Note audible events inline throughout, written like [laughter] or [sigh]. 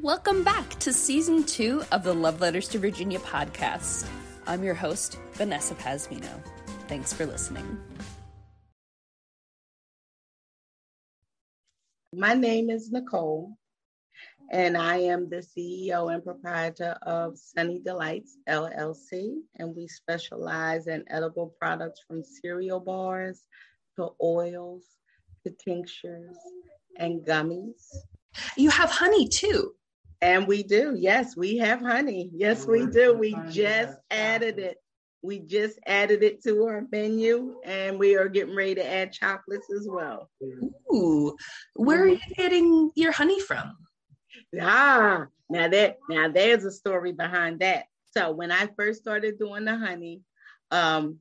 Welcome back to season two of the Love Letters to Virginia podcast. I'm your host, Vanessa Pasmino. Thanks for listening. My name is Nicole, and I am the CEO and proprietor of Sunny Delights LLC, and we specialize in edible products from cereal bars to oils to tinctures and gummies. You have honey too. And we do. Yes, we have honey. Yes, we do. We just added it. We just added it to our menu and we are getting ready to add chocolates as well. Ooh, where are you getting your honey from? Ah, now that now there's a story behind that. So when I first started doing the honey, um,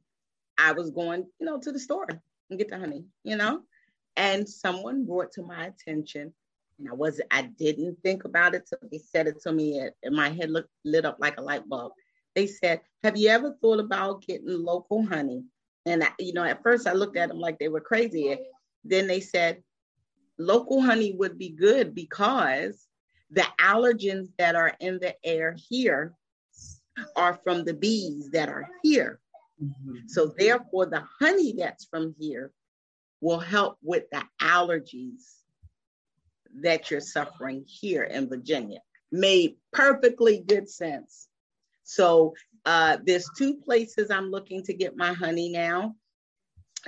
I was going, you know, to the store and get the honey, you know, and someone brought to my attention and I wasn't, I didn't think about it till they said it to me, and my head looked lit up like a light bulb. They said, "Have you ever thought about getting local honey?" And I, you know, at first I looked at them like they were crazy. Then they said, "Local honey would be good because the allergens that are in the air here are from the bees that are here. Mm-hmm. So therefore, the honey that's from here will help with the allergies that you're suffering here in Virginia. Made perfectly good sense. So uh, there's two places I'm looking to get my honey now.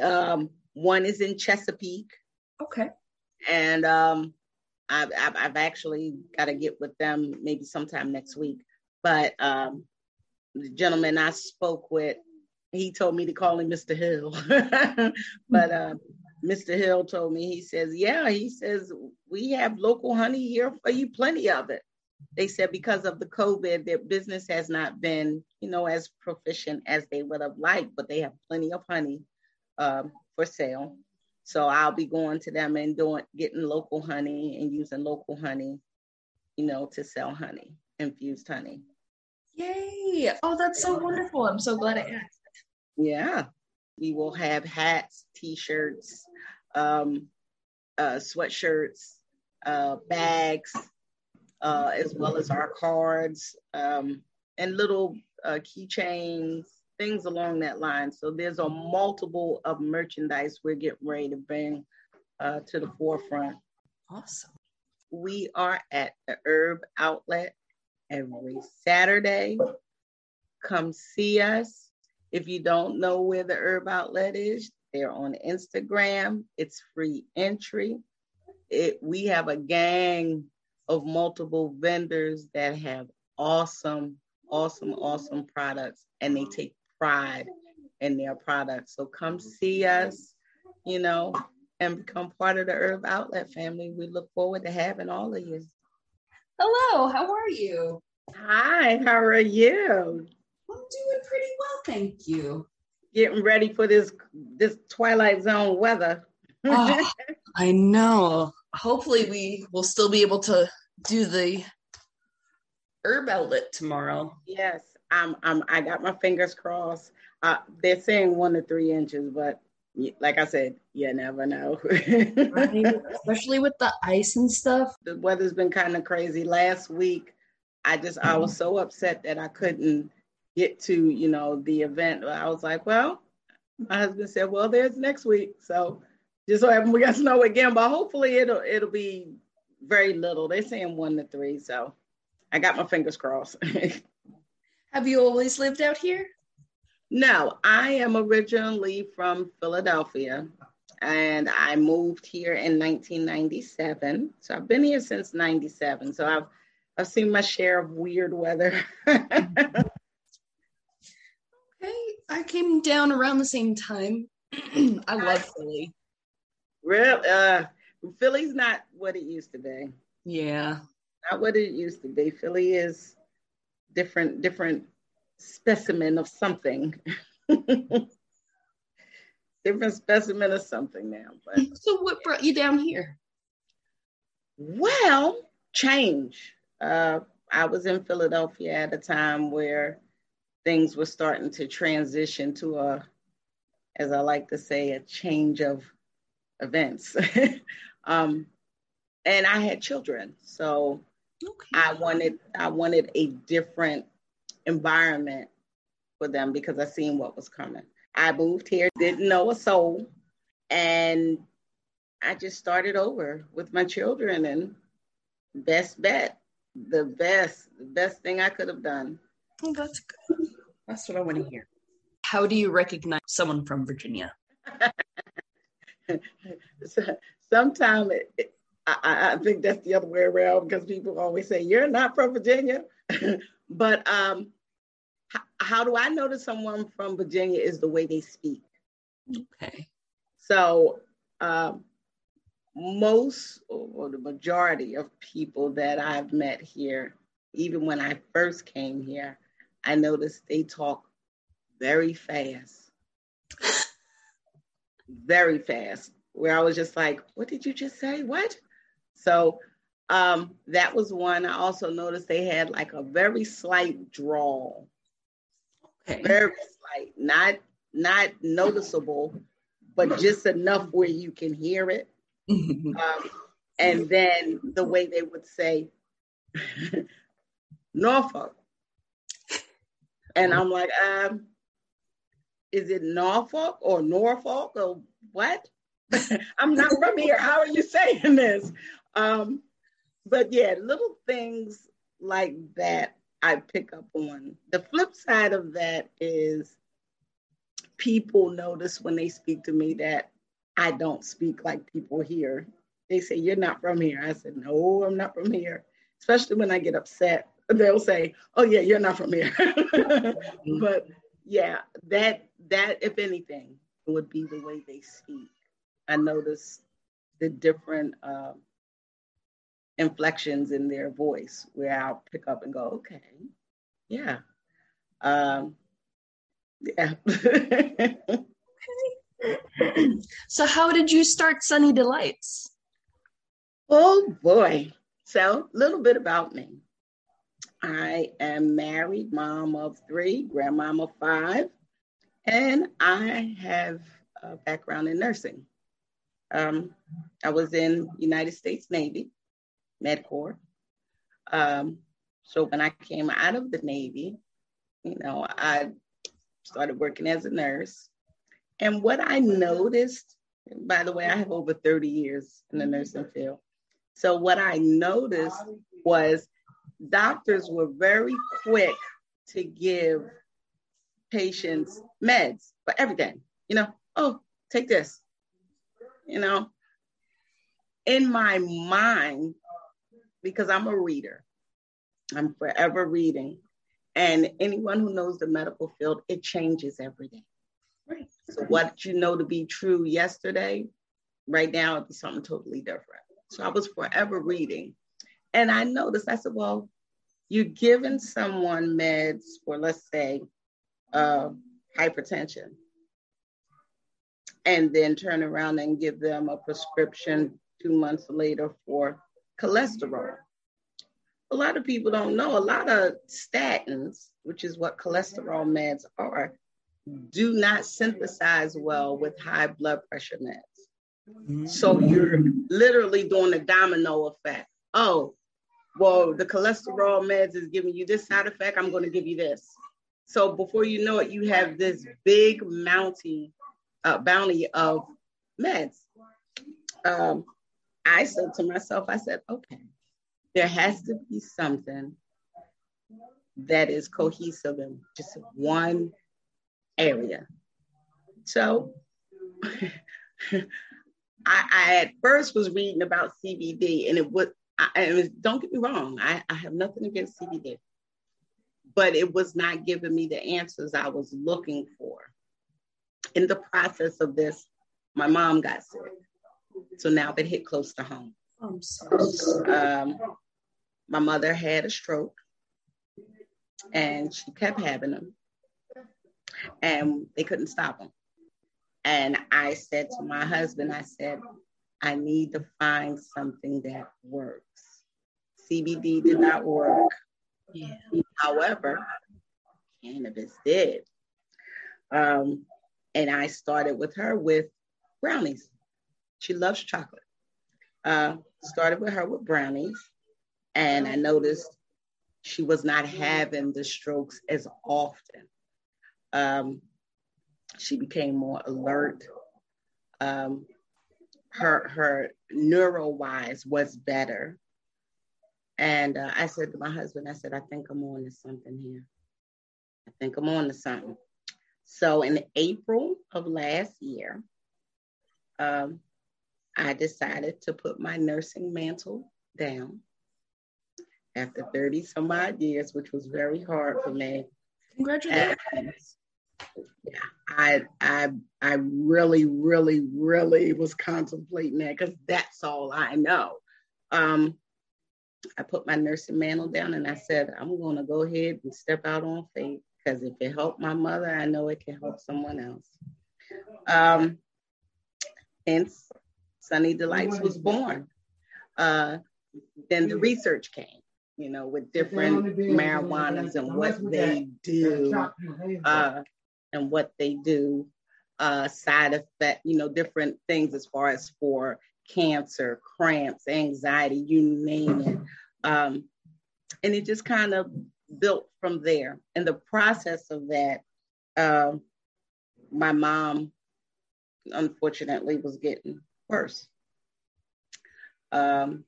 Um, one is in Chesapeake. Okay. And um, I've, I've, I've actually got to get with them maybe sometime next week. But um, the gentleman I spoke with, he told me to call him Mr. Hill. [laughs] but uh, Mr. Hill told me, he says, Yeah, he says, we have local honey here for you, plenty of it. They said because of the COVID, their business has not been, you know, as proficient as they would have liked, but they have plenty of honey um, for sale. So I'll be going to them and doing getting local honey and using local honey, you know, to sell honey, infused honey. Yay! Oh, that's so wonderful. I'm so glad I asked. Yeah. We will have hats, t-shirts, um, uh, sweatshirts, uh, bags, uh, as well as our cards um, and little uh, keychains, things along that line. So there's a multiple of merchandise we're getting ready to bring uh, to the forefront. Awesome. We are at the Herb Outlet every Saturday. Come see us. If you don't know where the Herb Outlet is, they're on Instagram. It's free entry. It, we have a gang of multiple vendors that have awesome, awesome, awesome products, and they take pride in their products. So come see us, you know, and become part of the Herb Outlet family. We look forward to having all of you. Hello, how are you? Hi, how are you? I'm doing pretty well, thank you. Getting ready for this this Twilight Zone weather. oh, [laughs] I know. Hopefully, we will still be able to do the herb outlet tomorrow. Yes, I'm. I'm. I got my fingers crossed. Uh, they're saying one to three inches, but like I said, you never know. [laughs] right? Especially with the ice and stuff. The weather's been kind of crazy. Last week, I just I was so upset that I couldn't get to you know the event. I was like, well, my husband said, well, there's next week, so just so happen we got snow again, but hopefully it'll it'll be very little. They're saying one to three, so I got my fingers crossed. [laughs] Have you always lived out here? No, I am originally from Philadelphia and I moved here in 1997. So I've been here since 97. So I've I've seen my share of weird weather. [laughs] came down around the same time. [clears throat] I love Philly. Real uh Philly's not what it used to be. Yeah. Not what it used to be. Philly is different, different specimen of something. [laughs] different specimen of something now. But [laughs] so what brought you down here? Well, change. Uh, I was in Philadelphia at a time where things were starting to transition to a, as I like to say, a change of events. [laughs] um, and I had children. So Okay. I wanted I wanted a different environment for them because I seen what was coming. I moved here, didn't know a soul, and I just started over with my children and best bet, the best, the best thing I could have done. Oh, that's good. That's what I want to hear. How do you recognize someone from Virginia? [laughs] Sometimes I, I, think that's the other way around because people always say you're not from Virginia. [laughs] but um, how, how do I notice someone from Virginia is the way they speak. Okay. So um, most or the majority of people that I've met here, even when I first came here, I noticed they talk very fast. very fast. Where I was just like, what did you just say? What? So um, that was one. I also noticed they had like a very slight drawl. Okay. Very slight, not not noticeable, but just enough where you can hear it. [laughs] um, and then the way they would say [laughs] Norfolk. And I'm like, um, is it Norfolk or Norfolk or what? [laughs] I'm not from here. How are you saying this? Um, but yeah, little things like that I pick up on. The flip side of that is people notice when they speak to me that I don't speak like people here. They say, You're not from here. I said, No, I'm not from here. Especially when I get upset, they'll say, Oh, yeah, you're not from here. [laughs] but yeah, that, that, if anything, would be the way they speak. I notice the different uh, inflections in their voice where I'll pick up and go, okay, yeah. Um, yeah. [laughs] so, how did you start Sunny Delights? Oh boy. So, a little bit about me. I am married, mom of three, grandmom of five, and I have a background in nursing. Um, I was in United States Navy, Med Corps. Um, so when I came out of the Navy, you know, I started working as a nurse. And what I noticed, by the way, I have over 30 years in the nursing field. So what I noticed was doctors were very quick to give patients meds for everything. You know, oh, take this. You know, in my mind, because I'm a reader, I'm forever reading. And anyone who knows the medical field, it changes every day. Right. So what you know to be true yesterday, right now it's something totally different. So I was forever reading. And I noticed, I said, well, you're giving someone meds for, let's say, uh, hypertension, and then turn around and give them a prescription two months later for cholesterol. A lot of people don't know a lot of statins, which is what cholesterol meds are, do not synthesize well with high blood pressure meds. So you're literally doing a domino effect. Oh, well, the cholesterol meds is giving you this side effect. I'm going to give you this. So before you know it, you have this big mounty, uh, bounty of meds. Um, I said to myself, I said, okay, there has to be something that is cohesive in just one area. So [laughs] I, I, at first was reading about CBD, and it was, I, it was don't get me wrong, I, I have nothing against CBD, but it was not giving me the answers I was looking for. In the process of this, my mom got sick. So now it hit close to home. I'm sorry. Um, my mother had a stroke and she kept having them and they couldn't stop them. And I said to my husband, I said, I need to find something that works. CBD did not work. Yeah. However, cannabis did. Um, and I started with her with brownies. She loves chocolate. Uh, started with her with brownies. And I noticed she was not having the strokes as often. Um, she became more alert. Um, her her neuro wise was better. And uh, I said to my husband, I said, I think I'm on to something here. I think I'm on to something. So in April of last year, um, I decided to put my nursing mantle down after 30 some odd years, which was very hard for me. Congratulations. And, yeah, I I I really, really, really was contemplating that because that's all I know. Um, I put my nursing mantle down and I said, I'm gonna go ahead and step out on faith because if it helped my mother, I know it can help someone else. Um, hence, Sunny Delights was born. Uh, then the research came you know, with different marijuanas and what they do, uh, and what they do, uh, side effect, you know, different things as far as for cancer, cramps, anxiety, you name it. Um, and it just kind of built from there. In the process of that, uh, my mom, unfortunately, was getting worse. Um,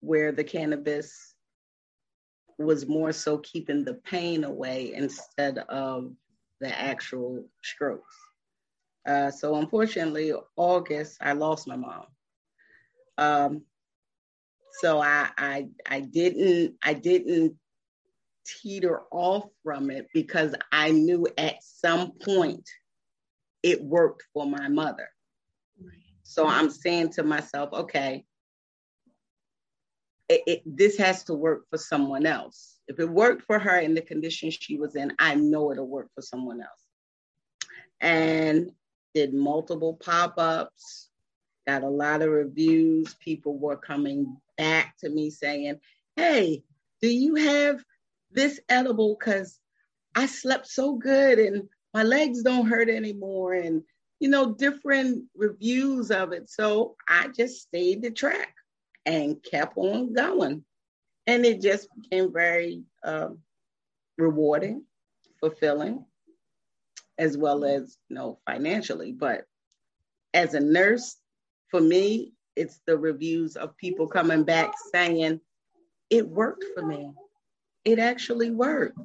where the cannabis was more so keeping the pain away instead of the actual strokes. Uh, so unfortunately, August I lost my mom. Um, so I, I I didn't I didn't teeter off from it because I knew at some point it worked for my mother. So I'm saying to myself, okay, it, it, this has to work for someone else. If it worked for her in the condition she was in, I know it'll work for someone else. And did multiple pop ups, got a lot of reviews. People were coming back to me saying, Hey, do you have this edible? Because I slept so good and my legs don't hurt anymore. And, you know, different reviews of it. So I just stayed the track and kept on going. And it just became very uh, rewarding, fulfilling, as well as, you know, financially. But as a nurse, for me, it's the reviews of people coming back saying, it worked for me. It actually worked.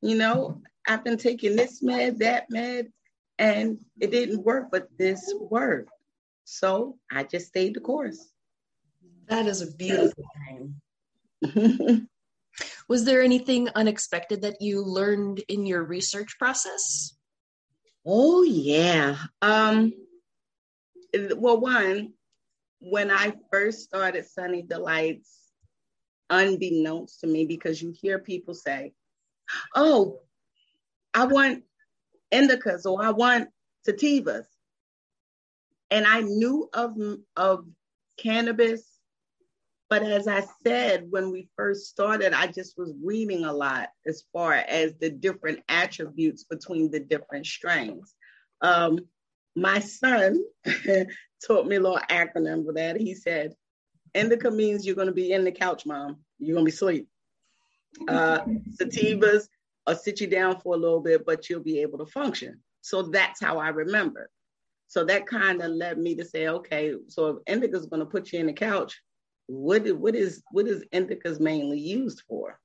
You know, I've been taking this med, that med, and it didn't work, but this worked. So I just stayed the course. That is a beautiful thing. [laughs] Was there anything unexpected that you learned in your research process? Oh yeah. Um well one, when I first started Sunny Delights, unbeknownst to me, because you hear people say, Oh, I want indicas or I want sativas. And I knew of of cannabis but as I said, when we first started, I just was reading a lot as far as the different attributes between the different strains. Um, my son [laughs] taught me a little acronym for that. He said, Indica means you're going to be in the couch, mom. You're going to be asleep. Uh, [laughs] sativas will sit you down for a little bit, but you'll be able to function. So that's how I remember. So that kind of led me to say, okay, so if indica is going to put you in the couch, what what is what is indicas mainly used for?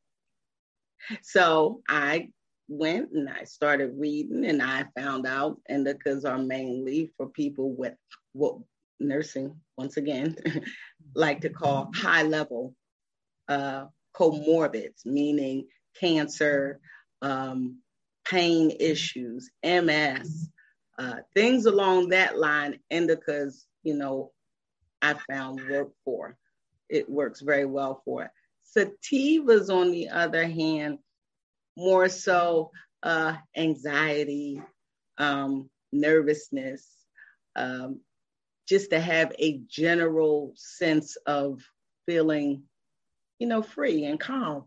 So I went and I started reading and I found out indicas are mainly for people with what nursing once again [laughs] like to call high level uh, comorbids, meaning cancer, um, pain issues, MS, uh, things along that line. Indicas, you know, I found work for it works very well for. It. Sativas, on the other hand, more so uh, anxiety, um, nervousness, um, just to have a general sense of feeling, you know, free and calm.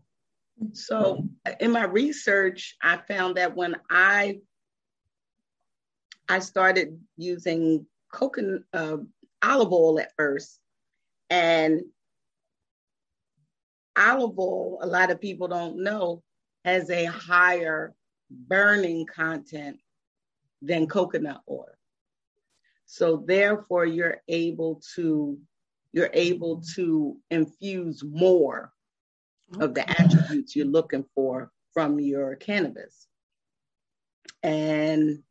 So in my research, I found that when I I started using coconut uh, olive oil at first, and olive oil, a lot of people don't know, has a higher burning content than coconut oil. So therefore, you're able to you're able to infuse more of the attributes you're looking for from your cannabis. And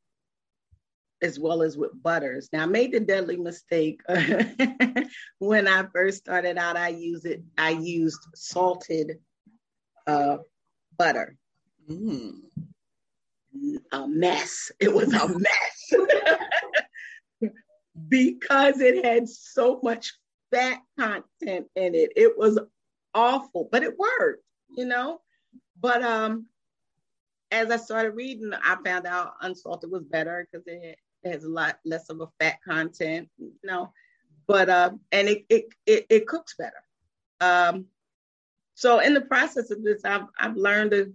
as well as with butters. Now I made the deadly mistake [laughs] when I first started out. I used it. I used salted uh, butter. Mm. A mess. It was a mess [laughs] because it had so much fat content in it. It was awful, but it worked, you know. But um, as I started reading, I found out unsalted was better because it, has a lot less of a fat content, you know. But um, and it it it, it cooks better. Um, so in the process of this, I've I've learned a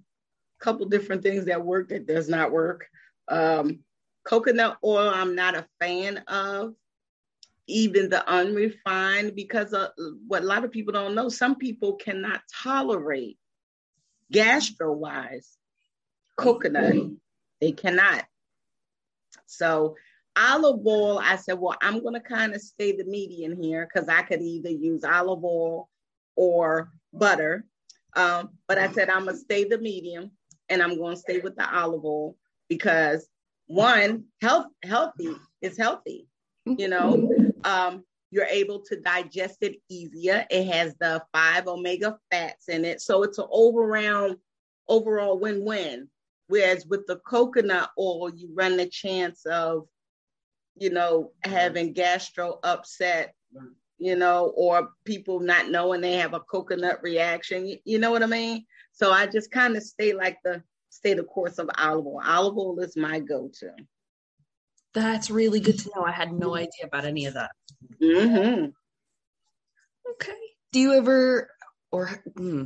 couple different things that work that does not work. Um, coconut oil, I'm not a fan of even the unrefined because of what a lot of people don't know some people cannot tolerate gastro wise coconut they cannot so olive oil i said well i'm going to kind of stay the median here because i could either use olive oil or butter um, but i said i'm going to stay the medium and i'm going to stay with the olive oil because one health healthy is healthy you know um, you're able to digest it easier. It has the five omega fats in it. So it's an overall overall win-win. Whereas with the coconut oil, you run the chance of, you know, having gastro upset, you know, or people not knowing they have a coconut reaction. You, you know what I mean? So I just kind of stay like the stay the course of olive oil. Olive oil is my go-to. That's really good to know. I had no idea about any of that. Mm-hmm. Okay. Do you ever, or hmm,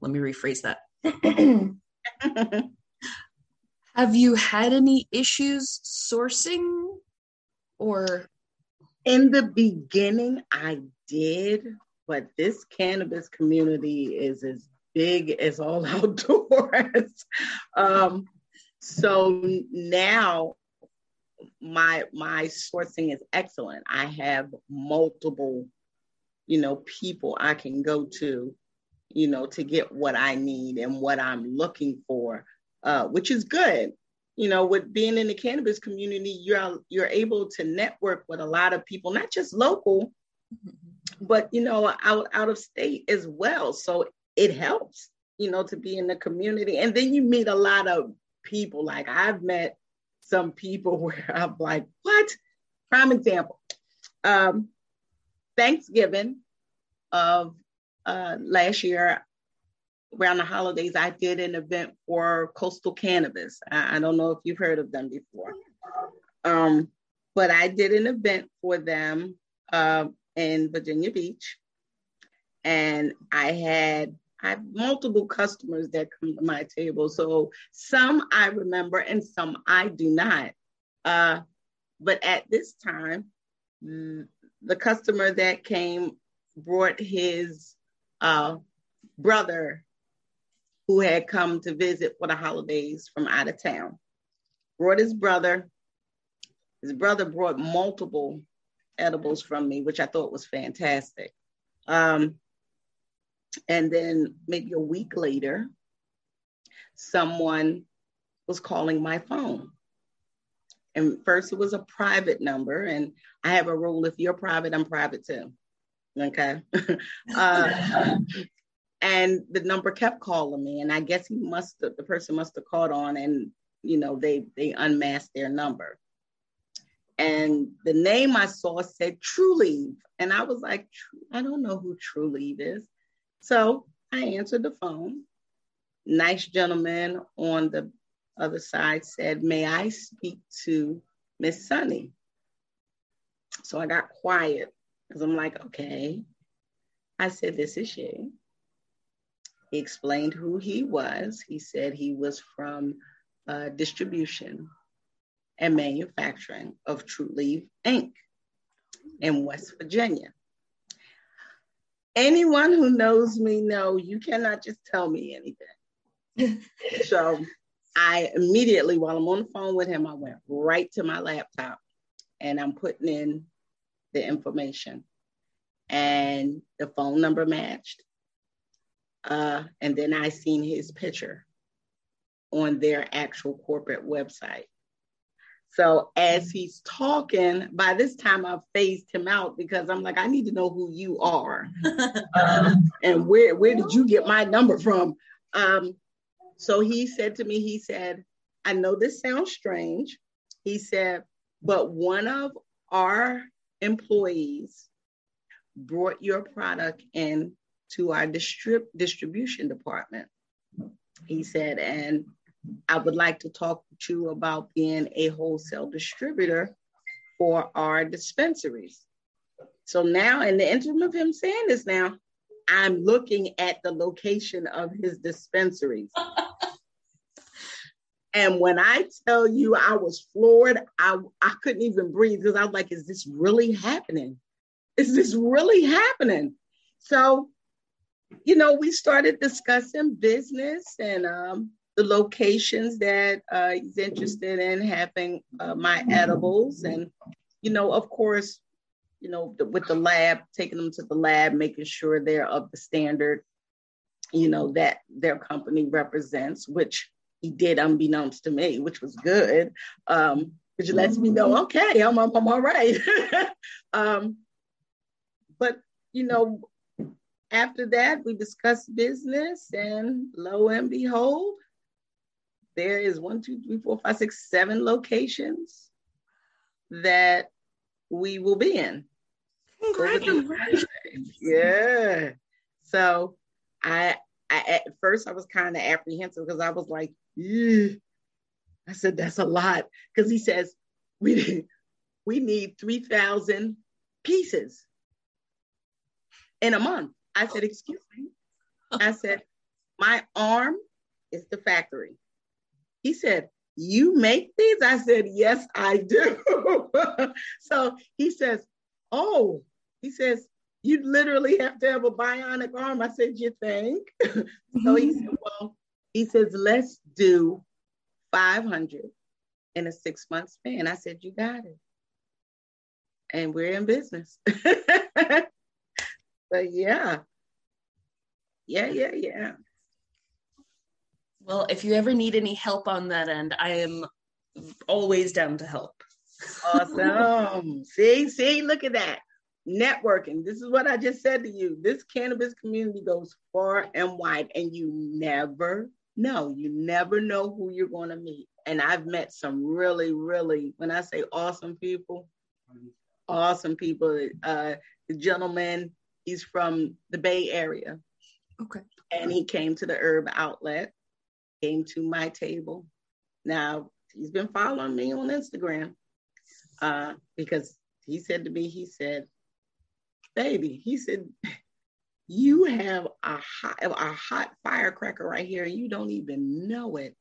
let me rephrase that. [clears throat] Have you had any issues sourcing or? In the beginning, I did, but this cannabis community is as big as all [laughs] outdoors. um, so now my my sourcing is excellent. I have multiple, you know, people I can go to, you know, to get what I need and what I'm looking for, uh, which is good. You know, with being in the cannabis community, you're you're able to network with a lot of people, not just local, but you know, out out of state as well. So it helps, you know, to be in the community, and then you meet a lot of people. Like I've met some people [laughs] where I'm like, what? Prime example. Um, Thanksgiving of uh, last year, around the holidays, I did an event for Coastal Cannabis. I, I don't know if you've heard of them before. Um, but I did an event for them uh, in Virginia Beach. And I had I have multiple customers that come to my table. So some I remember and some I do not. Uh, but at this time, the customer that came brought his uh, brother who had come to visit for the holidays from out of town. Brought his brother. His brother brought multiple edibles from me, which I thought was fantastic. Um, and then maybe a week later, someone was calling my phone. And first it was a private number. And I have a rule if you're private, I'm private too. Okay. [laughs] uh, and the number kept calling me. And I guess he must have, the person must have called on and, you know, they, they unmasked their number. And the name I saw said Trulieve. And I was like, I don't know who Trulieve is. So I answered the phone. Nice gentleman on the other side said, May I speak to Miss Sunny? So I got quiet because I'm like, okay. I said, This is she. He explained who he was. He said he was from uh, distribution and manufacturing of Trulieve Inc. in West Virginia. anyone who knows me know you cannot just tell me anything. [laughs] so I immediately, while I'm on the phone with him, I went right to my laptop and I'm putting in the information. And the phone number matched. Uh, and then I seen his picture on their actual corporate website. So as he's talking, by this time I've phased him out because I'm like, I need to know who you are um, and where where did you get my number from? Um, so he said to me, he said, I know this sounds strange. He said, but one of our employees brought your product in to our distrib- distribution department. He said, and I would like to talk to you about being a wholesale distributor for our dispensaries. So now, in the interim of him saying this now, I'm looking at the location of his dispensaries. [laughs] and when I tell you I was floored, I, I couldn't even breathe because I was like, is this really happening? Is this really happening? So, you know, we started discussing business and um, the locations that uh, he's interested in having uh, my edibles. And, you know, of course, you know, with the lab, taking them to the lab, making sure they're of the standard, you know, that their company represents, which he did unbeknownst to me, which was good. Um, which lets me know, okay, I'm, I'm, I'm all right. [laughs] um, but, you know, after that, we discussed business, and lo and behold, there is one, two, three, four, five, six, seven locations that we will be in. Congratulations. Yeah. So I, I at first I was kind of apprehensive because I was like, I said that's a lot because he says we we need three thousand pieces in a month. I said, excuse me. I [laughs] said, my arm is the factory. He said, You make these? I said, Yes, I do. [laughs] so he says, Oh, he says, You literally have to have a bionic arm. I said, You think? [laughs] so he said, mm-hmm. Well, he says, Let's do 500 in a six month span. I said, You got it. And we're in business. But yeah. Yeah, yeah, yeah. Well, if you ever need any help on that end, I am always down to help. Awesome. [laughs] see, see, look at that. Networking. This is what I just said to you. This cannabis community goes far and wide, and you never know. You never know who you're going to meet. And I've met some really, really, when I say awesome people, awesome people. Uh, the gentleman, he's from the Bay Area. Okay. And he came to the herb outlet came to my table. Now, he's been following me on Instagram uh, because he said to me, he said, baby, he said, you have a hot, a hot firecracker right here and you don't even know it.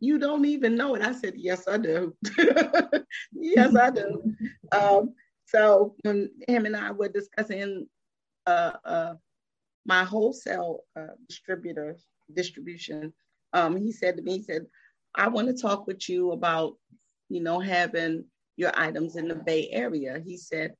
You don't even know it. I said, yes, I do. [laughs] yes, I do. [laughs] Um, so when him and I were discussing uh, uh, my wholesale uh, distributor distribution, um, he said to me, he said, I want to talk with you about, you know, having your items in the Bay Area. He said,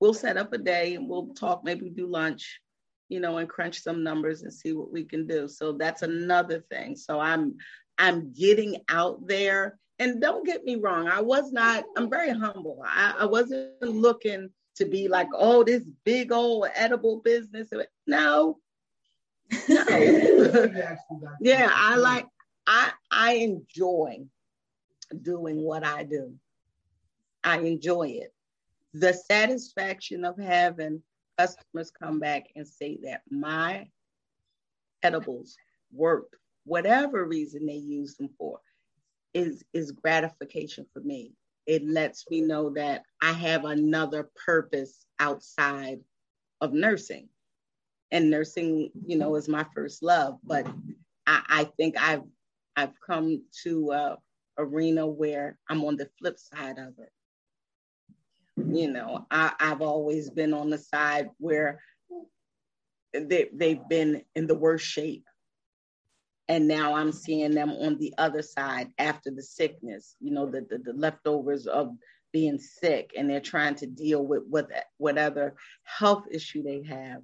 we'll set up a day and we'll talk, maybe do lunch, you know, and crunch some numbers and see what we can do. So that's another thing. So I'm I'm getting out there. And don't get me wrong, I was not, I'm very humble. I, I wasn't looking to be like, oh, this big old edible business. No, no. [laughs] [laughs] yeah, I like I I enjoy doing what I do. I enjoy it. The satisfaction of having customers come back and say that my edibles worked, whatever reason they use them for, is is gratification for me. It lets me know that I have another purpose outside of nursing and nursing, you know, is my first love. But I, I think I've I've come to a arena where I'm on the flip side of it. You know, I, I've always been on the side where they, they've been in the worst shape. And now I'm seeing them on the other side after the sickness, you know, the, the, the leftovers of being sick, and they're trying to deal with what whatever health issue they have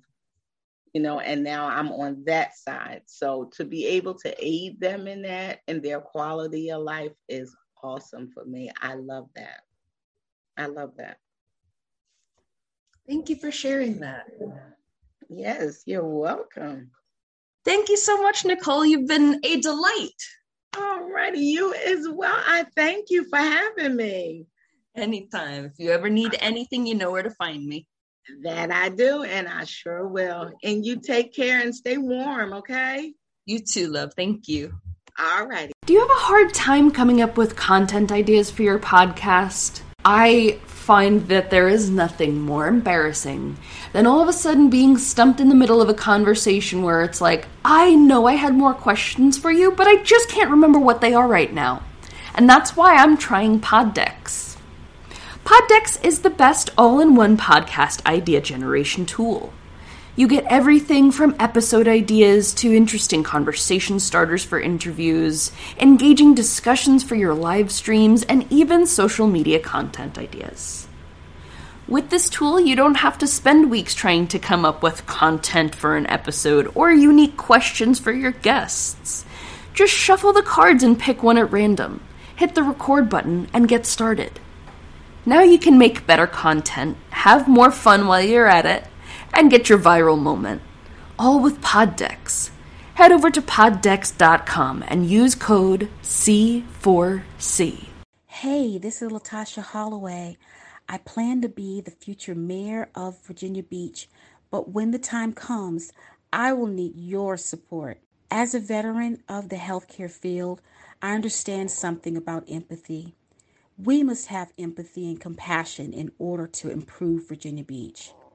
you know, and now I'm on that side. So to be able to aid them in that and their quality of life is awesome for me. I love that. I love that. Thank you for sharing that. Yes, you're welcome. Thank you so much, Nicole. You've been a delight. Alrighty, you as well. I thank you for having me. Anytime. If you ever need anything, you know where to find me. That I do, and I sure will. And you take care and stay warm, okay? You too, love. Thank you. All righty. Do you have a hard time coming up with content ideas for your podcast? I find that there is nothing more embarrassing than all of a sudden being stumped in the middle of a conversation where it's like, I know I had more questions for you, but I just can't remember what they are right now. And that's why I'm trying Poddecks. Poddecks is the best all in one podcast idea generation tool. You get everything from episode ideas to interesting conversation starters for interviews, engaging discussions for your live streams, and even social media content ideas. With this tool, you don't have to spend weeks trying to come up with content for an episode or unique questions for your guests. Just shuffle the cards and pick one at random, hit the record button, and get started. Now you can make better content, have more fun while you're at it, and get your viral moment. All with Poddecks. Head over to poddecks.com and use code C4C. Hey, this is Latasha Holloway. I plan to be the future mayor of Virginia Beach, but when the time comes, I will need your support. As a veteran of the healthcare field, I understand something about empathy. We must have empathy and compassion in order to improve Virginia Beach.